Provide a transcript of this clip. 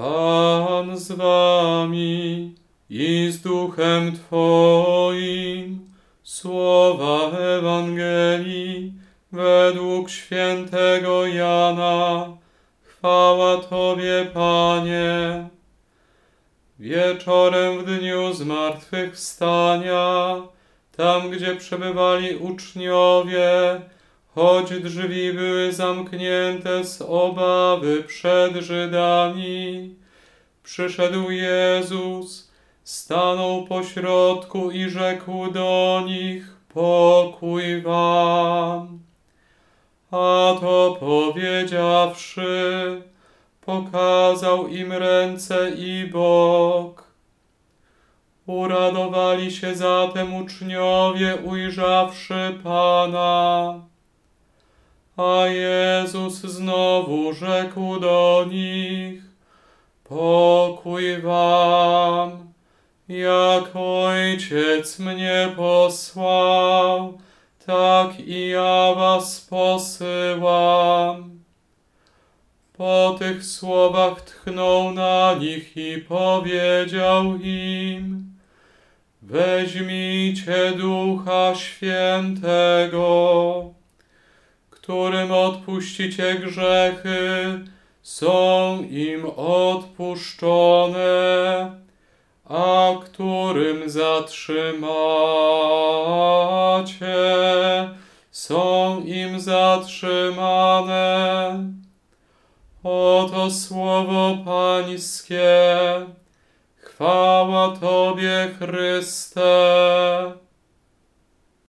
Pan z wami i z duchem Twoim. Słowa Ewangelii według świętego Jana. Chwała Tobie, Panie. Wieczorem w dniu zmartwychwstania, tam gdzie przebywali uczniowie, choć drzwi były zamknięte z obawy przed Żydami, przyszedł Jezus, stanął pośrodku i rzekł do nich: Pokój wam. A to powiedziawszy, pokazał im ręce i bok. Uradowali się zatem uczniowie, ujrzawszy Pana. A Jezus znowu rzekł do nich: Pokój wam, jak Ojciec mnie posłał, tak i ja was posyłam. Po tych słowach tchnął na nich i powiedział im: Weźmijcie Ducha Świętego, którym odpuścicie grzechy, są im odpuszczone, a którym zatrzymacie, są im zatrzymane. Oto słowo Pańskie. Chwała Tobie, Chryste.